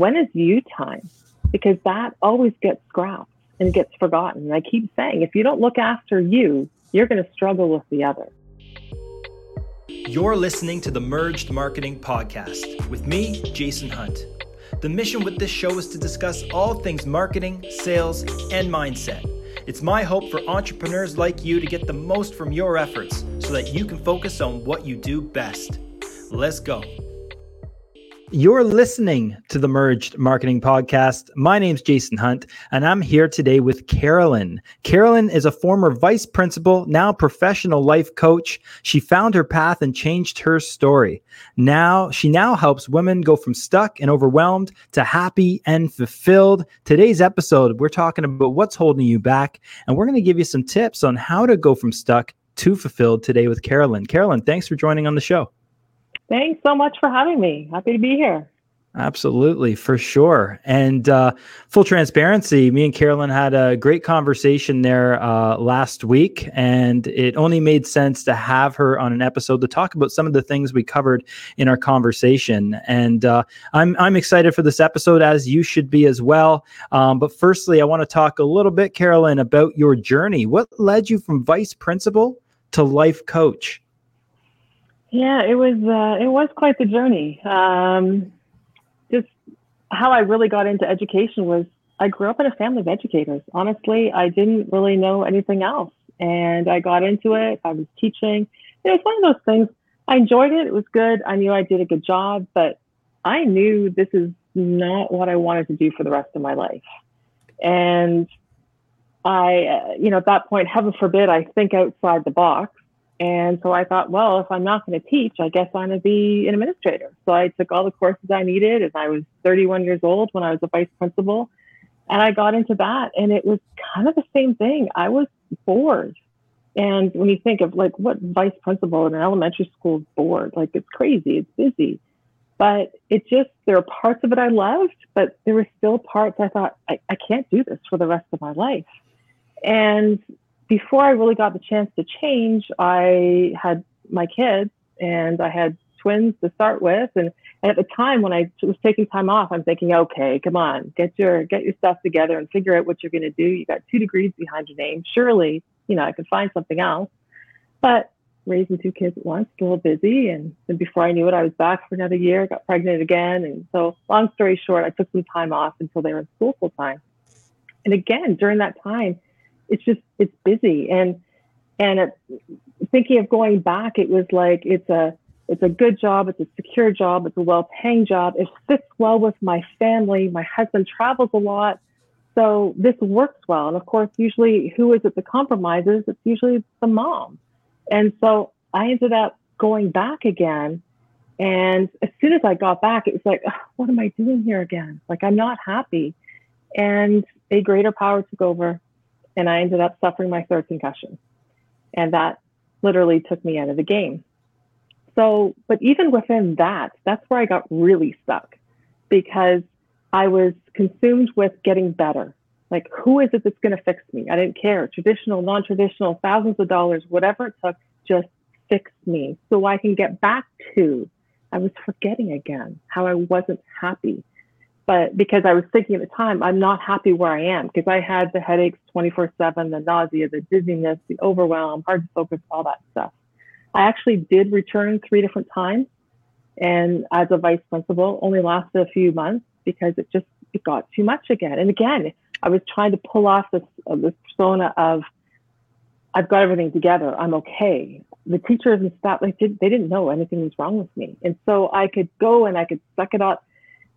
when is you time? Because that always gets scrapped and gets forgotten. And I keep saying, if you don't look after you, you're going to struggle with the other. You're listening to the Merged Marketing Podcast with me, Jason Hunt. The mission with this show is to discuss all things marketing, sales, and mindset. It's my hope for entrepreneurs like you to get the most from your efforts so that you can focus on what you do best. Let's go. You're listening to the Merged Marketing Podcast. My name's Jason Hunt, and I'm here today with Carolyn. Carolyn is a former vice principal, now professional life coach. She found her path and changed her story. Now, she now helps women go from stuck and overwhelmed to happy and fulfilled. Today's episode, we're talking about what's holding you back, and we're going to give you some tips on how to go from stuck to fulfilled today with Carolyn. Carolyn, thanks for joining on the show. Thanks so much for having me. Happy to be here. Absolutely, for sure. And uh, full transparency, me and Carolyn had a great conversation there uh, last week, and it only made sense to have her on an episode to talk about some of the things we covered in our conversation. And uh, I'm I'm excited for this episode, as you should be as well. Um, but firstly, I want to talk a little bit, Carolyn, about your journey. What led you from vice principal to life coach? Yeah, it was uh, it was quite the journey. Um, just how I really got into education was I grew up in a family of educators. Honestly, I didn't really know anything else, and I got into it. I was teaching. It was one of those things. I enjoyed it. It was good. I knew I did a good job, but I knew this is not what I wanted to do for the rest of my life. And I, uh, you know, at that point, heaven forbid, I think outside the box and so I thought, well, if I'm not going to teach, I guess I'm going to be an administrator. So I took all the courses I needed, and I was 31 years old when I was a vice principal. And I got into that, and it was kind of the same thing. I was bored. And when you think of like what vice principal in an elementary school is bored, like it's crazy, it's busy. But it just, there are parts of it I loved, but there were still parts I thought, I, I can't do this for the rest of my life. And before I really got the chance to change, I had my kids and I had twins to start with. And, and at the time when I was taking time off, I'm thinking, okay, come on, get your get your stuff together and figure out what you're going to do. You got two degrees behind your name. Surely, you know, I could find something else. But raising two kids at once, a little busy. And then before I knew it, I was back for another year, got pregnant again. And so, long story short, I took some time off until they were in school full time. And again, during that time, it's just it's busy. And and it, thinking of going back it was like it's a it's a good job it's a secure job it's a well-paying job. It fits well with my family. My husband travels a lot. So this works well. And of course usually who is it that compromises? It's usually the mom. And so i ended up going back again. And as soon as i got back it was like what am i doing here again? Like i'm not happy. And a greater power took over and I ended up suffering my third concussion. And that literally took me out of the game. So, but even within that, that's where I got really stuck because I was consumed with getting better. Like, who is it that's going to fix me? I didn't care. Traditional, non traditional, thousands of dollars, whatever it took, just fix me so I can get back to. I was forgetting again how I wasn't happy but because I was thinking at the time, I'm not happy where I am because I had the headaches 24 7, the nausea, the dizziness, the overwhelm, hard to focus, all that stuff. I actually did return three different times and as a vice principal only lasted a few months because it just it got too much again. And again, I was trying to pull off this uh, this persona of I've got everything together. I'm okay. The teachers and staff like did, they didn't know anything was wrong with me, and so I could go and I could suck it up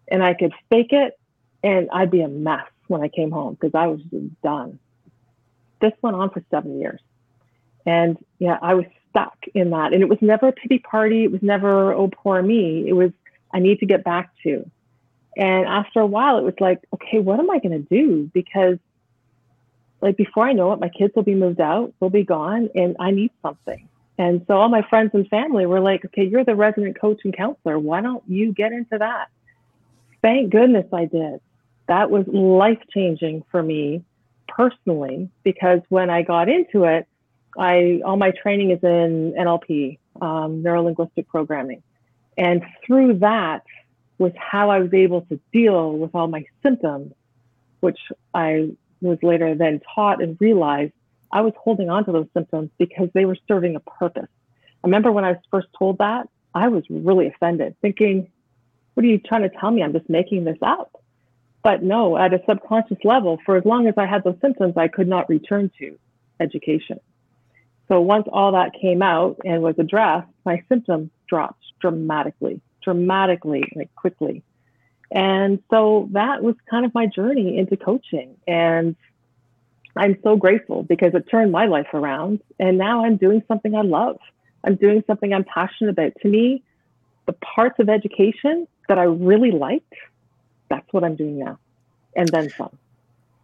and I could fake it and I'd be a mess when I came home because I was just done. This went on for seven years. And yeah, I was stuck in that. And it was never a pity party. It was never, oh, poor me. It was, I need to get back to. And after a while, it was like, okay, what am I going to do? Because, like, before I know it, my kids will be moved out, they'll be gone, and I need something. And so all my friends and family were like, okay, you're the resident coach and counselor. Why don't you get into that? Thank goodness I did. That was life changing for me personally because when I got into it, I all my training is in NLP, um, neuro linguistic programming, and through that, was how I was able to deal with all my symptoms, which I was later then taught and realized I was holding on to those symptoms because they were serving a purpose. I remember when I was first told that, I was really offended, thinking, what are you trying to tell me? I'm just making this up. But no, at a subconscious level, for as long as I had those symptoms, I could not return to education. So once all that came out and was addressed, my symptoms dropped dramatically, dramatically, like quickly. And so that was kind of my journey into coaching. And I'm so grateful because it turned my life around. And now I'm doing something I love. I'm doing something I'm passionate about. To me, the parts of education that I really liked, that's what I'm doing now. And then some.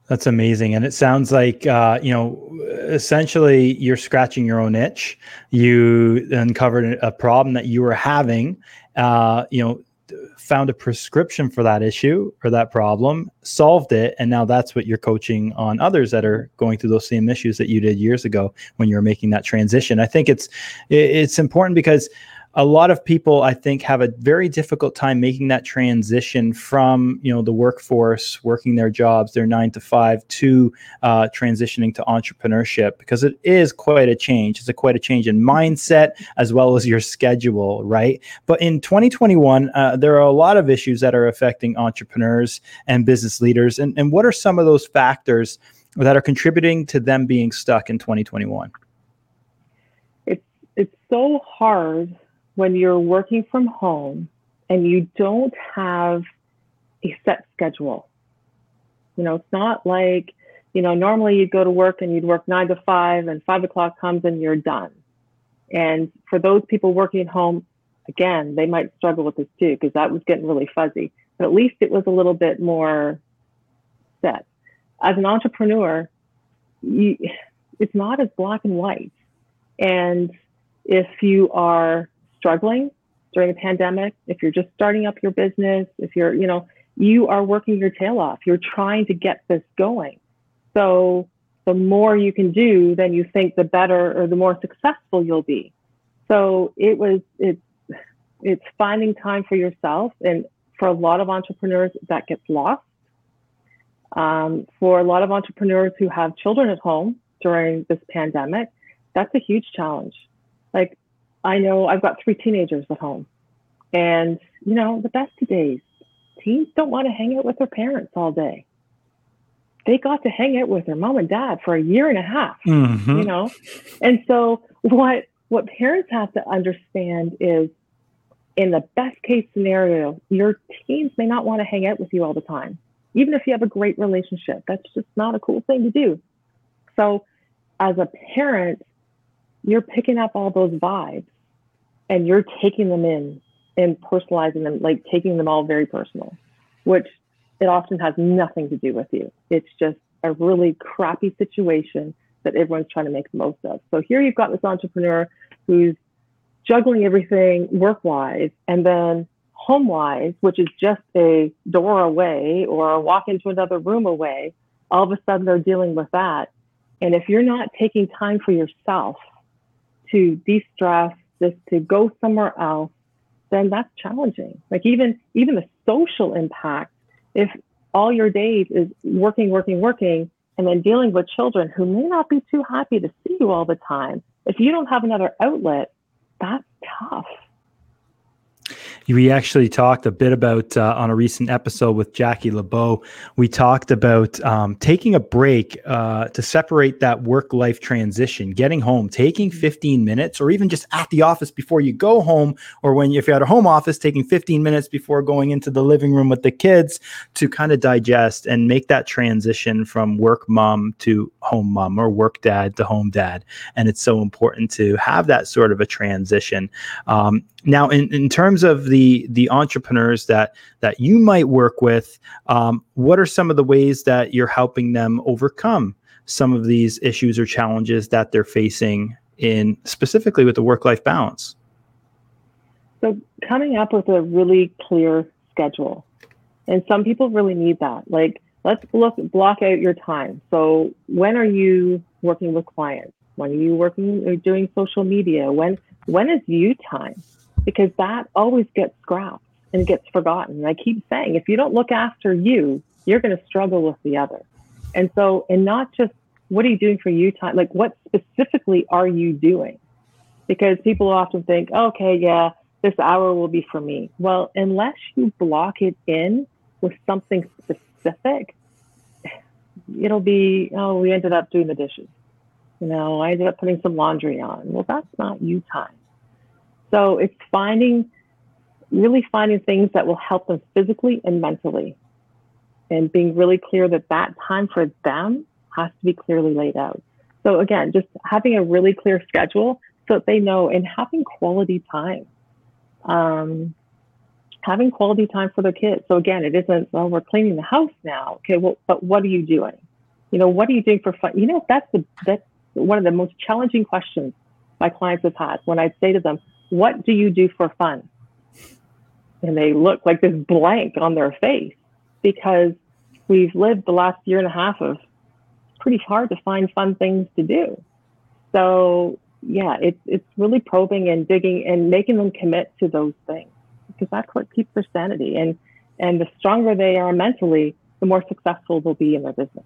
That's amazing. And it sounds like, uh, you know, essentially you're scratching your own itch. You uncovered a problem that you were having, uh, you know, found a prescription for that issue or that problem, solved it, and now that's what you're coaching on others that are going through those same issues that you did years ago when you were making that transition. I think it's it's important because a lot of people i think have a very difficult time making that transition from you know the workforce working their jobs their nine to five to uh, transitioning to entrepreneurship because it is quite a change. It's a quite a change in mindset as well as your schedule right? But in 2021 uh, there are a lot of issues that are affecting entrepreneurs and business leaders. And, and what are some of those factors that are contributing to them being stuck in 2021 it's it's so hard when you're working from home and you don't have a set schedule. You know, it's not like, you know, normally you'd go to work and you'd work nine to five and five o'clock comes and you're done. And for those people working at home, again, they might struggle with this too, because that was getting really fuzzy. But at least it was a little bit more set. As an entrepreneur, you, it's not as black and white. And if you are struggling during a pandemic, if you're just starting up your business, if you're, you know, you are working your tail off. You're trying to get this going. So the more you can do, then you think the better or the more successful you'll be. So it was it's it's finding time for yourself, and for a lot of entrepreneurs that gets lost. Um, for a lot of entrepreneurs who have children at home during this pandemic, that's a huge challenge. Like I know I've got three teenagers at home. And, you know, the best of days, teens don't want to hang out with their parents all day. They got to hang out with their mom and dad for a year and a half, mm-hmm. you know? And so what what parents have to understand is in the best case scenario, your teens may not want to hang out with you all the time. Even if you have a great relationship, that's just not a cool thing to do. So as a parent, you're picking up all those vibes and you're taking them in and personalizing them, like taking them all very personal, which it often has nothing to do with you. It's just a really crappy situation that everyone's trying to make the most of. So here you've got this entrepreneur who's juggling everything work wise and then home wise, which is just a door away or a walk into another room away. All of a sudden they're dealing with that. And if you're not taking time for yourself to de-stress, just to go somewhere else, then that's challenging. Like even even the social impact, if all your days is working, working, working, and then dealing with children who may not be too happy to see you all the time, if you don't have another outlet, that's tough we actually talked a bit about uh, on a recent episode with Jackie LeBeau. We talked about um, taking a break uh, to separate that work life transition, getting home, taking 15 minutes, or even just at the office before you go home, or when if you're at a home office, taking 15 minutes before going into the living room with the kids to kind of digest and make that transition from work mom to home mom or work dad to home dad. And it's so important to have that sort of a transition. Um, now, in, in terms of the the entrepreneurs that that you might work with, um, what are some of the ways that you're helping them overcome some of these issues or challenges that they're facing in specifically with the work life balance? So, coming up with a really clear schedule, and some people really need that. Like, let's look block out your time. So, when are you working with clients? When are you working or doing social media? When when is you time? Because that always gets scrapped. and gets forgotten. And I keep saying, if you don't look after you, you're going to struggle with the other. And so, and not just what are you doing for you time, like what specifically are you doing? Because people often think, okay, yeah, this hour will be for me. Well, unless you block it in with something specific, it'll be, oh, we ended up doing the dishes. You know, I ended up putting some laundry on. Well, that's not you time. So it's finding, really finding things that will help them physically and mentally. And being really clear that that time for them has to be clearly laid out. So again, just having a really clear schedule so that they know and having quality time. Um, having quality time for their kids. So again, it isn't, well, we're cleaning the house now. Okay, well, but what are you doing? You know, what are you doing for fun? You know, that's the that's one of the most challenging questions my clients have had when I say to them, What do you do for fun? And they look like this blank on their face because we've lived the last year and a half of pretty hard to find fun things to do. So yeah, it's it's really probing and digging and making them commit to those things because that's what keeps their sanity. And and the stronger they are mentally, the more successful they'll be in their business.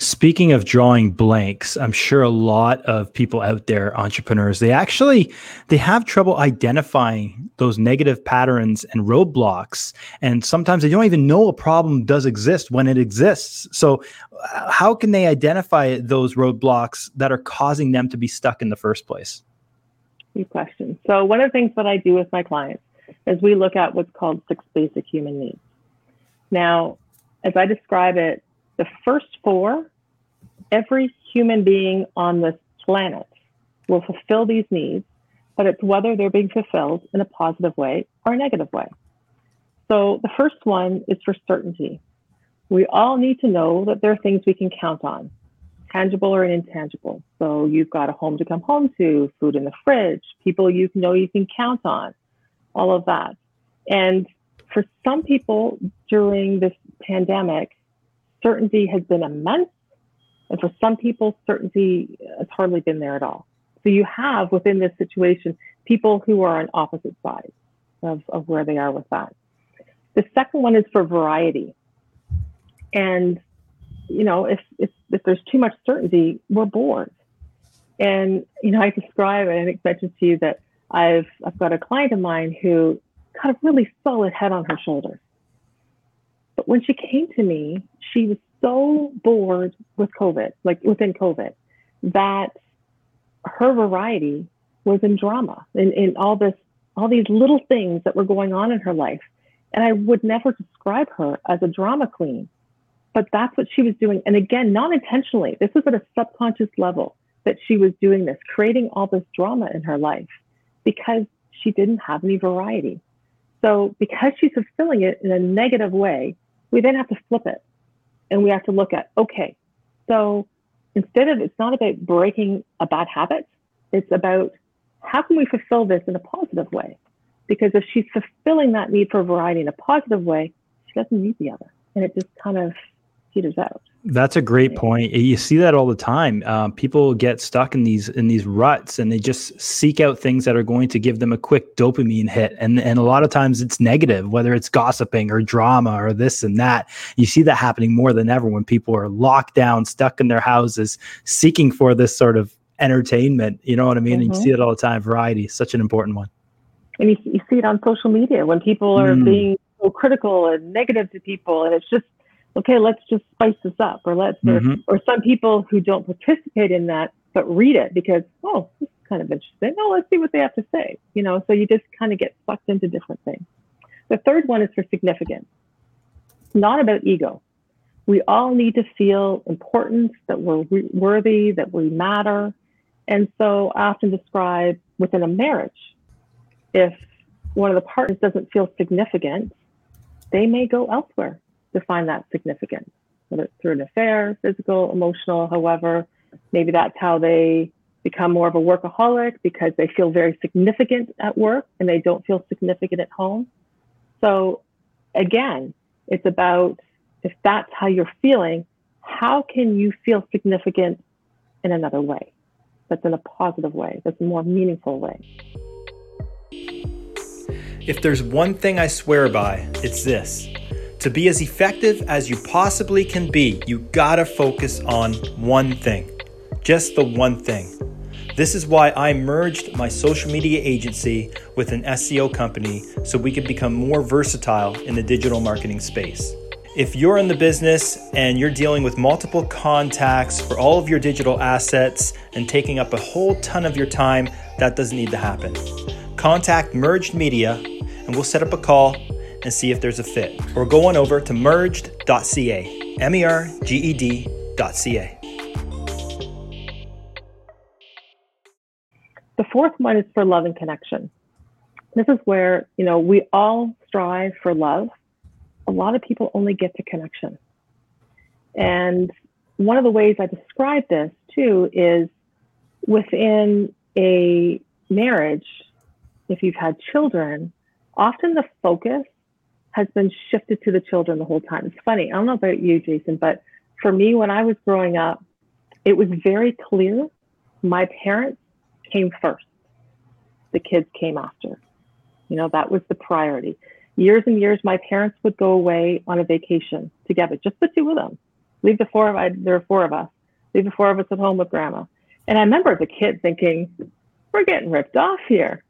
Speaking of drawing blanks, I'm sure a lot of people out there, entrepreneurs, they actually they have trouble identifying those negative patterns and roadblocks, and sometimes they don't even know a problem does exist when it exists. So, uh, how can they identify those roadblocks that are causing them to be stuck in the first place? Good question. So, one of the things that I do with my clients is we look at what's called six basic human needs. Now, as I describe it, the first four, every human being on this planet will fulfill these needs, but it's whether they're being fulfilled in a positive way or a negative way. So the first one is for certainty. We all need to know that there are things we can count on, tangible or intangible. So you've got a home to come home to, food in the fridge, people you know you can count on, all of that. And for some people during this pandemic, certainty has been immense. And for some people, certainty has hardly been there at all. So you have within this situation people who are on opposite sides of, of where they are with that. The second one is for variety. And, you know, if, if, if there's too much certainty, we're bored. And, you know, I describe, and I think mentioned to you that I've, I've got a client of mine who got a really solid head on her shoulders. But when she came to me, she was so bored with COVID, like within COVID, that her variety was in drama in, in all this all these little things that were going on in her life. And I would never describe her as a drama queen, but that's what she was doing. And again, not intentionally, this was at a subconscious level that she was doing this, creating all this drama in her life because she didn't have any variety. So, because she's fulfilling it in a negative way, we then have to flip it and we have to look at okay, so instead of it's not about breaking a bad habit, it's about how can we fulfill this in a positive way? Because if she's fulfilling that need for variety in a positive way, she doesn't need the other. And it just kind of peters out. That's a great point. You see that all the time. Um, people get stuck in these in these ruts, and they just seek out things that are going to give them a quick dopamine hit. And and a lot of times it's negative, whether it's gossiping or drama or this and that. You see that happening more than ever when people are locked down, stuck in their houses, seeking for this sort of entertainment. You know what I mean? Mm-hmm. And you mm-hmm. see it all the time. Variety, such an important one. And you, you see it on social media when people are mm. being so critical and negative to people, and it's just okay, let's just spice this up, or let's, mm-hmm. or, or some people who don't participate in that but read it because oh, this is kind of interesting. Oh, let's see what they have to say. You know, so you just kind of get sucked into different things. The third one is for significance. It's not about ego. We all need to feel important, that we're re- worthy, that we matter. And so I often describe within a marriage, if one of the partners doesn't feel significant, they may go elsewhere to find that significance, whether it's through an affair, physical, emotional, however, maybe that's how they become more of a workaholic because they feel very significant at work and they don't feel significant at home. So again, it's about if that's how you're feeling, how can you feel significant in another way? That's in a positive way, that's a more meaningful way. If there's one thing I swear by, it's this. To be as effective as you possibly can be, you gotta focus on one thing. Just the one thing. This is why I merged my social media agency with an SEO company so we could become more versatile in the digital marketing space. If you're in the business and you're dealing with multiple contacts for all of your digital assets and taking up a whole ton of your time, that doesn't need to happen. Contact Merged Media and we'll set up a call and see if there's a fit. Or go on over to merged.ca, M E R G E D.ca. The fourth one is for love and connection. This is where, you know, we all strive for love. A lot of people only get to connection. And one of the ways I describe this too is within a marriage, if you've had children, often the focus has been shifted to the children the whole time. It's funny. I don't know about you, Jason, but for me, when I was growing up, it was very clear my parents came first. The kids came after. You know, that was the priority. Years and years, my parents would go away on a vacation together, just the two of them. Leave the four of us, there were four of us. Leave the four of us at home with grandma. And I remember as a kid thinking, we're getting ripped off here.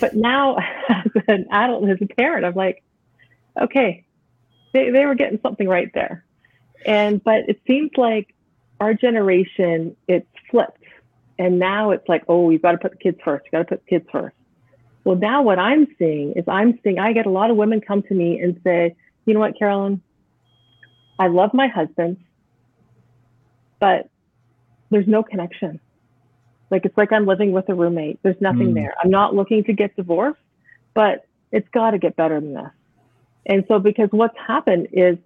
But now, as an adult, as a parent, I'm like, okay, they, they were getting something right there. And, but it seems like our generation, it's flipped. And now it's like, oh, you've got to put the kids first. You've got to put the kids first. Well, now what I'm seeing is I'm seeing, I get a lot of women come to me and say, you know what, Carolyn, I love my husband, but there's no connection. Like it's like I'm living with a roommate. There's nothing mm. there. I'm not looking to get divorced, but it's got to get better than this. And so, because what's happened is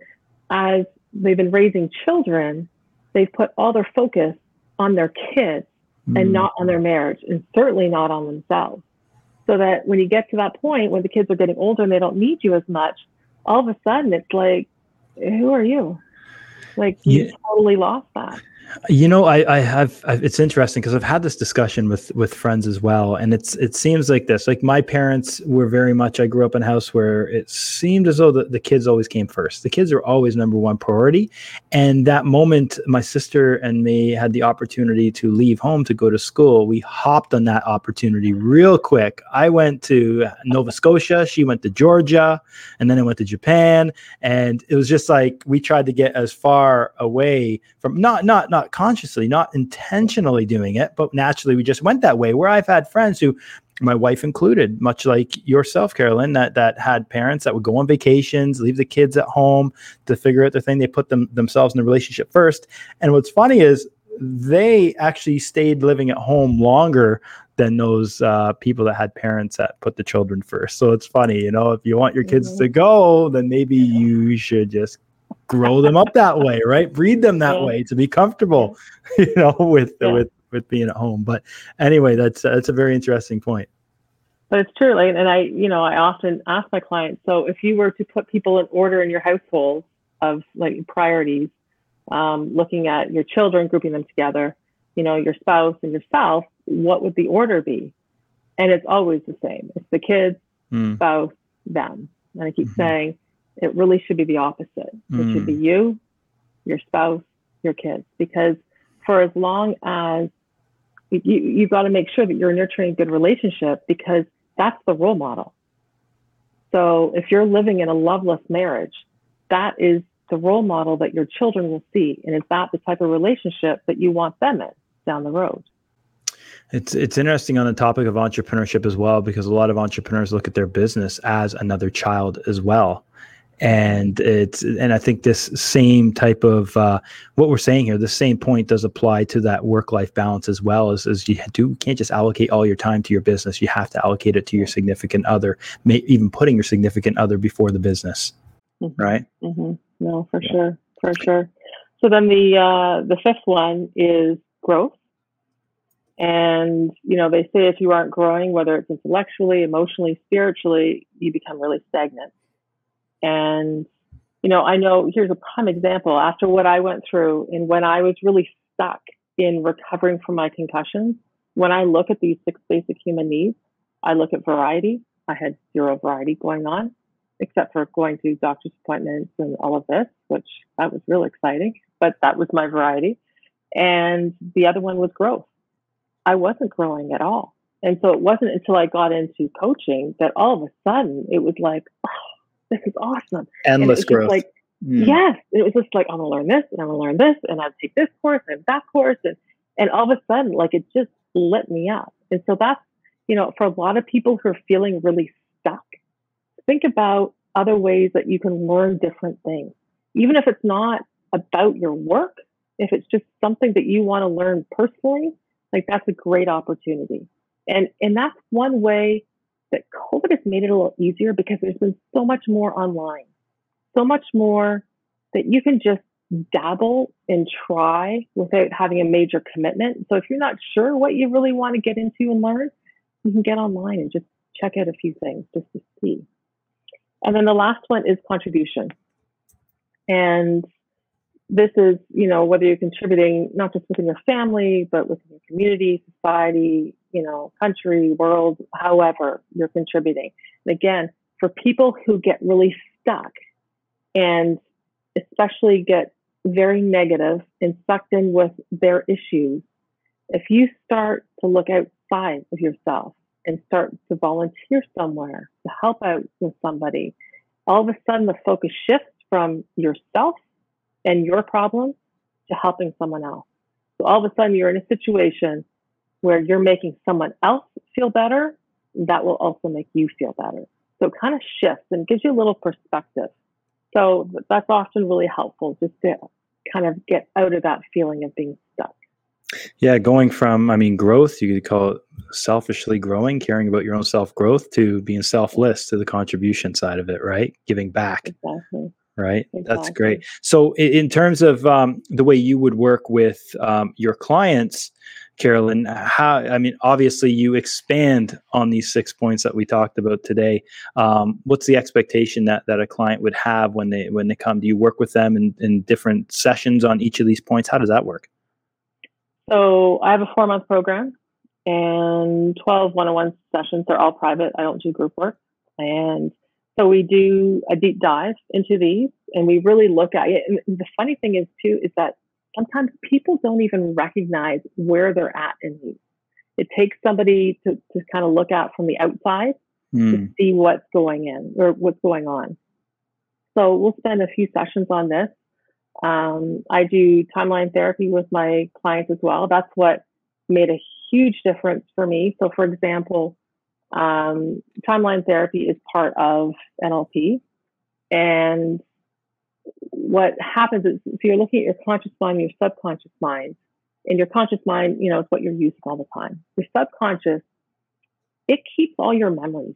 as they've been raising children, they've put all their focus on their kids mm. and not on their marriage, and certainly not on themselves. So that when you get to that point when the kids are getting older and they don't need you as much, all of a sudden it's like, who are you? Like you yeah. totally lost that. You know, I, I have. I've, it's interesting because I've had this discussion with with friends as well, and it's it seems like this. Like my parents were very much. I grew up in a house where it seemed as though the, the kids always came first. The kids are always number one priority, and that moment, my sister and me had the opportunity to leave home to go to school. We hopped on that opportunity real quick. I went to Nova Scotia. She went to Georgia, and then I went to Japan, and it was just like we tried to get as far away from not not not not consciously, not intentionally doing it, but naturally we just went that way. Where I've had friends who my wife included, much like yourself, Carolyn, that that had parents that would go on vacations, leave the kids at home to figure out their thing. They put them themselves in the relationship first. And what's funny is they actually stayed living at home longer than those uh, people that had parents that put the children first. So it's funny, you know, if you want your kids mm-hmm. to go, then maybe you should just grow them up that way, right? Breed them that yeah. way to be comfortable, you know, with yeah. with with being at home. But anyway, that's that's a very interesting point. But it's true, like, and I, you know, I often ask my clients. So, if you were to put people in order in your household of like priorities, um, looking at your children, grouping them together, you know, your spouse and yourself, what would the order be? And it's always the same. It's the kids, mm. spouse, them. And I keep mm-hmm. saying, it really should be the opposite. Mm. It should be you, your spouse, your kids, because for as long as you, you've got to make sure that you're nurturing a good relationship because that's the role model. So if you're living in a loveless marriage, that is the role model that your children will see. And is that the type of relationship that you want them in down the road? It's it's interesting on the topic of entrepreneurship as well because a lot of entrepreneurs look at their business as another child as well and it's and i think this same type of uh, what we're saying here the same point does apply to that work life balance as well as, as you do you can't just allocate all your time to your business you have to allocate it to your significant other may, even putting your significant other before the business mm-hmm. right mm-hmm. no for yeah. sure for sure so then the uh, the fifth one is growth and you know they say if you aren't growing whether it's intellectually emotionally spiritually you become really stagnant and, you know, I know here's a prime example after what I went through and when I was really stuck in recovering from my concussions, when I look at these six basic human needs, I look at variety, I had zero variety going on, except for going to doctor's appointments and all of this, which that was really exciting, but that was my variety. And the other one was growth. I wasn't growing at all. And so it wasn't until I got into coaching that all of a sudden it was like, oh, this is awesome. Endless growth. Like, mm. yes, it was just like, I'm going to learn this and I'm going to learn this and I'll take this course and that course. And, and all of a sudden, like it just lit me up. And so that's, you know, for a lot of people who are feeling really stuck, think about other ways that you can learn different things. Even if it's not about your work, if it's just something that you want to learn personally, like that's a great opportunity. And and that's one way that COVID has made it a little easier because there's been so much more online, so much more that you can just dabble and try without having a major commitment. So if you're not sure what you really want to get into and learn, you can get online and just check out a few things just to see. And then the last one is contribution. And this is, you know, whether you're contributing not just within your family, but within your community, society, you know, country, world, however you're contributing. And again, for people who get really stuck and especially get very negative and sucked in with their issues, if you start to look outside of yourself and start to volunteer somewhere to help out with somebody, all of a sudden the focus shifts from yourself and your problem to helping someone else. So all of a sudden you're in a situation where you're making someone else feel better. That will also make you feel better. So it kind of shifts and gives you a little perspective. So that's often really helpful just to kind of get out of that feeling of being stuck. Yeah, going from, I mean, growth, you could call it selfishly growing, caring about your own self growth, to being selfless to the contribution side of it, right? Giving back. Exactly right? Exactly. that's great. So in terms of um, the way you would work with um, your clients carolyn how i mean obviously you expand on these six points that we talked about today. Um, what's the expectation that that a client would have when they when they come? Do you work with them in, in different sessions on each of these points? How does that work? So i have a four month program and 12 one-on-one sessions. They're all private. I don't do group work. And so we do a deep dive into these and we really look at it. And the funny thing is too, is that sometimes people don't even recognize where they're at in these. It takes somebody to, to kind of look at from the outside mm. to hmm. see what's going in or what's going on. So we'll spend a few sessions on this. Um, I do timeline therapy with my clients as well. That's what made a huge difference for me. So, for example, um, timeline therapy is part of NLP. And what happens is if you're looking at your conscious mind, your subconscious mind, and your conscious mind, you know, is what you're using all the time. Your subconscious, it keeps all your memories.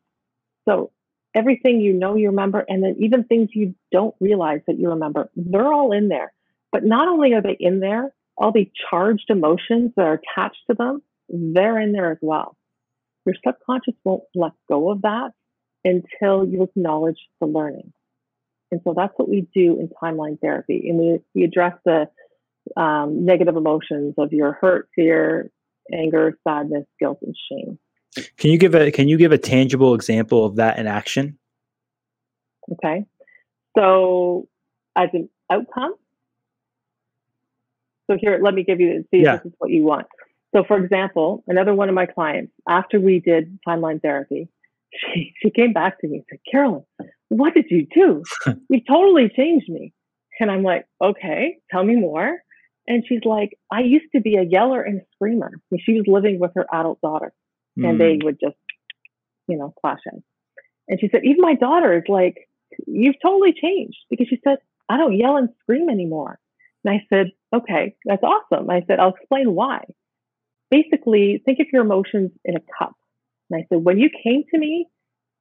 So everything you know you remember, and then even things you don't realize that you remember, they're all in there. But not only are they in there, all the charged emotions that are attached to them, they're in there as well your subconscious won't let go of that until you acknowledge the learning. And so that's what we do in timeline therapy. And we, we address the um, negative emotions of your hurt, fear, anger, sadness, guilt, and shame. Can you give a can you give a tangible example of that in action? Okay. So as an outcome. So here, let me give you see yeah. if this is what you want. So, for example, another one of my clients, after we did timeline therapy, she, she came back to me and said, Carolyn, what did you do? you totally changed me. And I'm like, okay, tell me more. And she's like, I used to be a yeller and a screamer. And she was living with her adult daughter, mm. and they hmm. would just, you know, clash in. And she said, even my daughter is like, you've totally changed because she said, I don't yell and scream anymore. And I said, okay, that's awesome. I said, I'll explain why basically think of your emotions in a cup. And I said, when you came to me,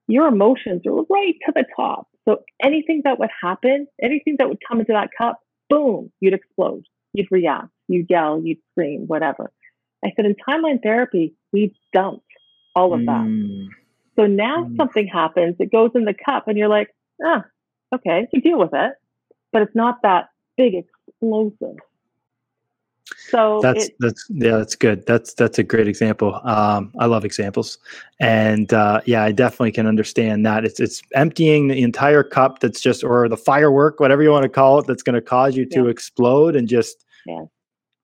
your emotions are right to the top. So anything that would happen, anything that would come into that cup, boom, you'd explode. You'd react, you'd yell, you'd scream, whatever. I said, in timeline therapy, we dumped all of that. Mm. So now mm. something happens, it goes in the cup, and you're like, ah, okay, you deal with it. But it's not that big explosive. So that's it, that's yeah, that's good. That's that's a great example. Um, I love examples, and uh, yeah, I definitely can understand that. It's it's emptying the entire cup. That's just or the firework, whatever you want to call it, that's going to cause you to Yeah. explode and just Yeah.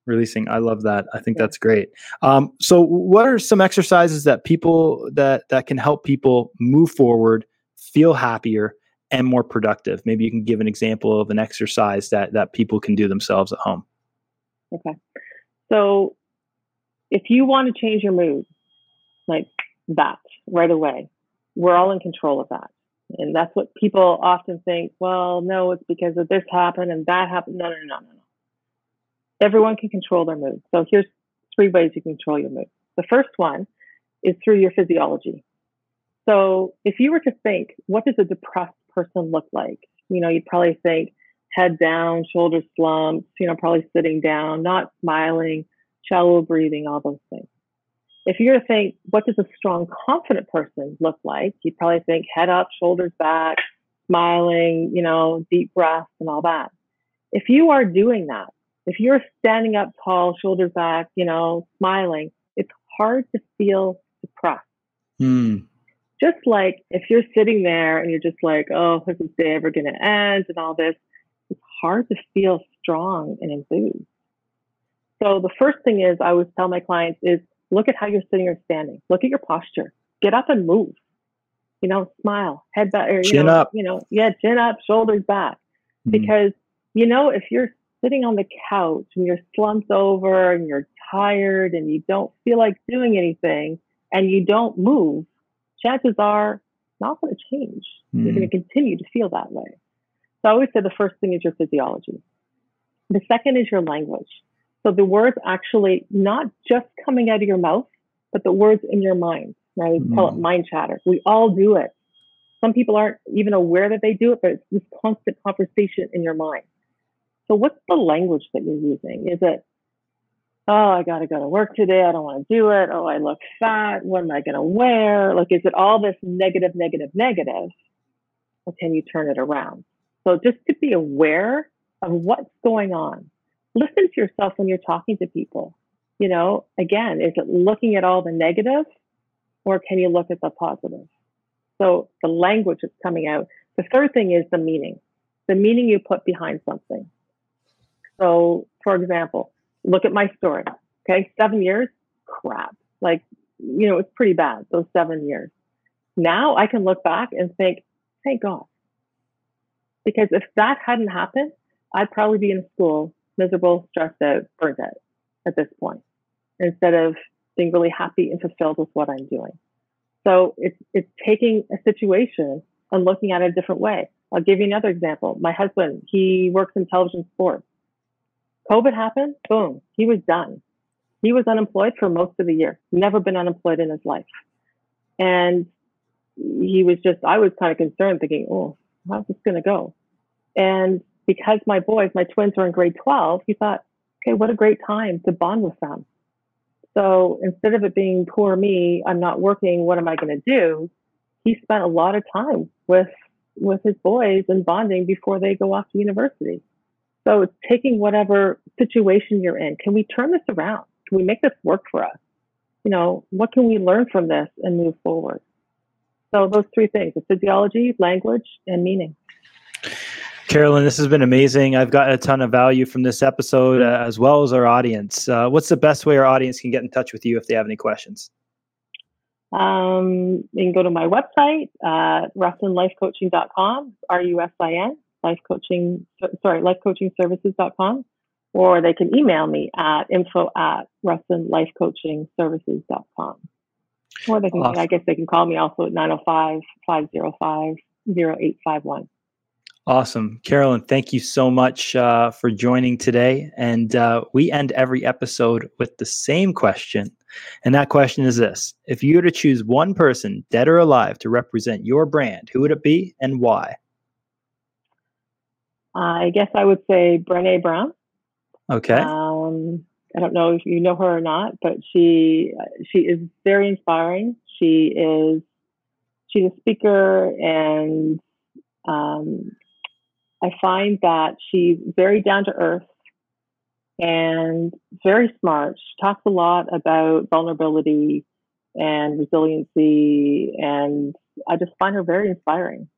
releasing. I love that. I think Yeah. that's great. Um, so, what are some exercises that people that that can help people move forward, feel happier, and more productive? Maybe you can give an example of an exercise that that people can do themselves at home. Okay. So if you want to change your mood, like that right away, we're all in control of that. And that's what people often think, well, no, it's because of this happened and that happened. No, no, no, no, no. Everyone can control their mood. So here's three ways you can control your mood. The first one is through your physiology. So if you were to think, what does a depressed person look like? You know, you'd probably think, head down, shoulders slumped, you know, probably sitting down, not smiling, shallow breathing, all those things. If you were to think, what does a strong, confident person look like? You'd probably think head up, shoulders back, smiling, you know, deep breaths and all that. If you are doing that, if you're standing up tall, shoulders back, you know, smiling, it's hard to feel depressed Hmm. just like if you're sitting there and you're just like, oh, is this day ever going to end and all this, it's hard to feel strong and enthused. So the first thing is I always tell my clients is look at how you're sitting or standing. Look at your posture. Get up and move. You know, smile, head back, or, you Chin know, up. You know, yeah, chin up, shoulders back. Hmm. Because you know, if you're sitting on the couch and you're slumped over and you're tired and you don't feel like doing anything and you don't move, chances are not going to change. You're Hmm. going to continue to feel that way. So I always say the first thing is your physiology. The second is your language. So the words actually not just coming out of your mouth, but the words in your mind. Right? We call it Mm. mind chatter. We all do it. Some people aren't even aware that they do it, but it's this constant conversation in your mind. So what's the language that you're using? Is it, oh, I got to go to work today. I don't want to do it. Oh, I look fat. What am I going to wear? Like, is it all this negative, negative, negative? Or can you turn it around? So just to be aware of what's going on. Listen to yourself when you're talking to people. You know, again, is it looking at all the negative or can you look at the positive? So the language that's coming out. The third thing is the meaning, the meaning you put behind something. So, for example, look at my story. Okay, seven years, crap. Like, you know, it's pretty bad, those seven years. Now I can look back and think, thank God. Because if that hadn't happened, I'd probably be in school, miserable, stressed out, burnt out at this point, instead of being really happy and fulfilled with what I'm doing. So it's it's taking a situation and looking at it a different way. I'll give you another example. My husband, he works in television sports. COVID happened, boom, he was done. He was unemployed for most of the year. Never been unemployed in his life. And he was just I was kind of concerned, thinking, oh, how's this gonna go? And because my boys, my twins were in grade 12, he thought, okay, what a great time to bond with them. So instead of it being poor me, I'm not working, what am I going to do? He spent a lot of time with with his boys and bonding before they go off to university. So it's taking whatever situation you're in. Can we turn this around? Can we make this work for us? You know, what can we learn from this and move forward? So those three things: the physiology, language, and meaning. Carolyn, this has been amazing. I've got a ton of value from this episode, uh, as well as our audience. Uh, what's the best way our audience can get in touch with you if they have any questions? Um, you can go to my website, uh, rusinlifecoaching.com, R-U-S-I-N, life coaching, sorry, lifecoachingservices.com, or they can email me at info at rusinlifecoachingservices.com. Or they can, Awesome. I guess they can call me also at 905-505-0851. Awesome. Carolyn, thank you so much uh, for joining today. And uh, we end every episode with the same question. And that question is this If you were to choose one person, dead or alive, to represent your brand, who would it be and why? I guess I would say Brene Brown. Okay. Um, I don't know if you know her or not, but she she is very inspiring. She is she's a speaker, and um, I find that she's very down to earth, and very smart. She talks a lot about vulnerability and resiliency, and I just find her very inspiring.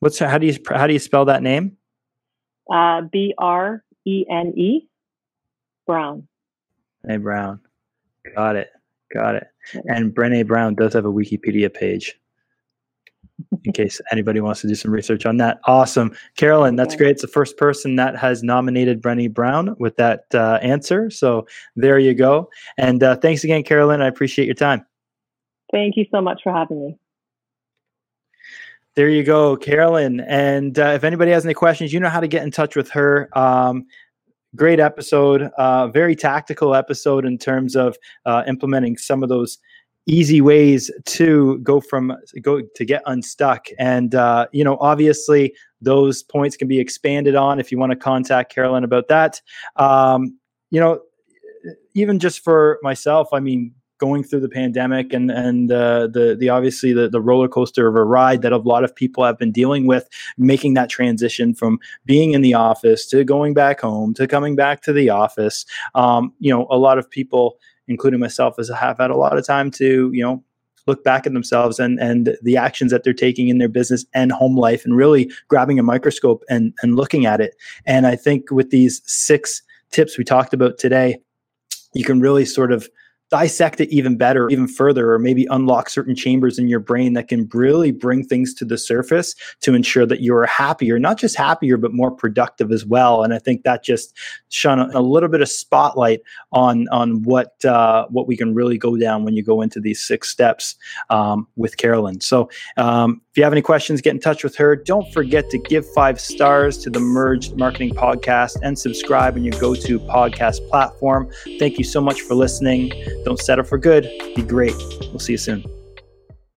What's how do you how do you spell that name? Uh, B R E N E Brown. Hey Brown, got it, got it. And Brené Brown does have a Wikipedia page. in case anybody wants to do some research on that. Awesome. Carolyn, that's great. It's the first person that has nominated Brené Brown with that uh, answer. So there you go. And uh, thanks again, Carolyn. I appreciate your time. Thank you so much for having me. There you go, Carolyn. And uh, if anybody has any questions, you know how to get in touch with her. Um, great episode, uh, very tactical episode in terms of uh, implementing some of those easy ways to go from go to get unstuck. And uh, you know obviously those points can be expanded on if you want to contact carolyn about that. Um, you know even just for myself i mean going through the pandemic and and uh, the the obviously the, the roller coaster of a ride that a lot of people have been dealing with making that transition from being in the office to going back home to coming back to the office um, you know a lot of people including myself, as have had a lot of time to, you know, look back at themselves and and the actions that they're taking in their business and home life and really grabbing a microscope and and looking at it. And I think with these six tips we talked about today, you can really sort of dissect it even better, even further, or maybe unlock certain chambers in your brain that can really bring things to the surface to ensure that you're happier, not just happier, but more productive as well. And I think that just shone a, little bit of spotlight on on what uh, what we can really go down when you go into these six steps um, with Carolyn. So um, if you have any questions, get in touch with her. Don't forget to give five stars to the Merged Marketing Podcast and subscribe on your go-to podcast platform. Thank you so much for listening. Don't settle for good. Be great. We'll see you soon.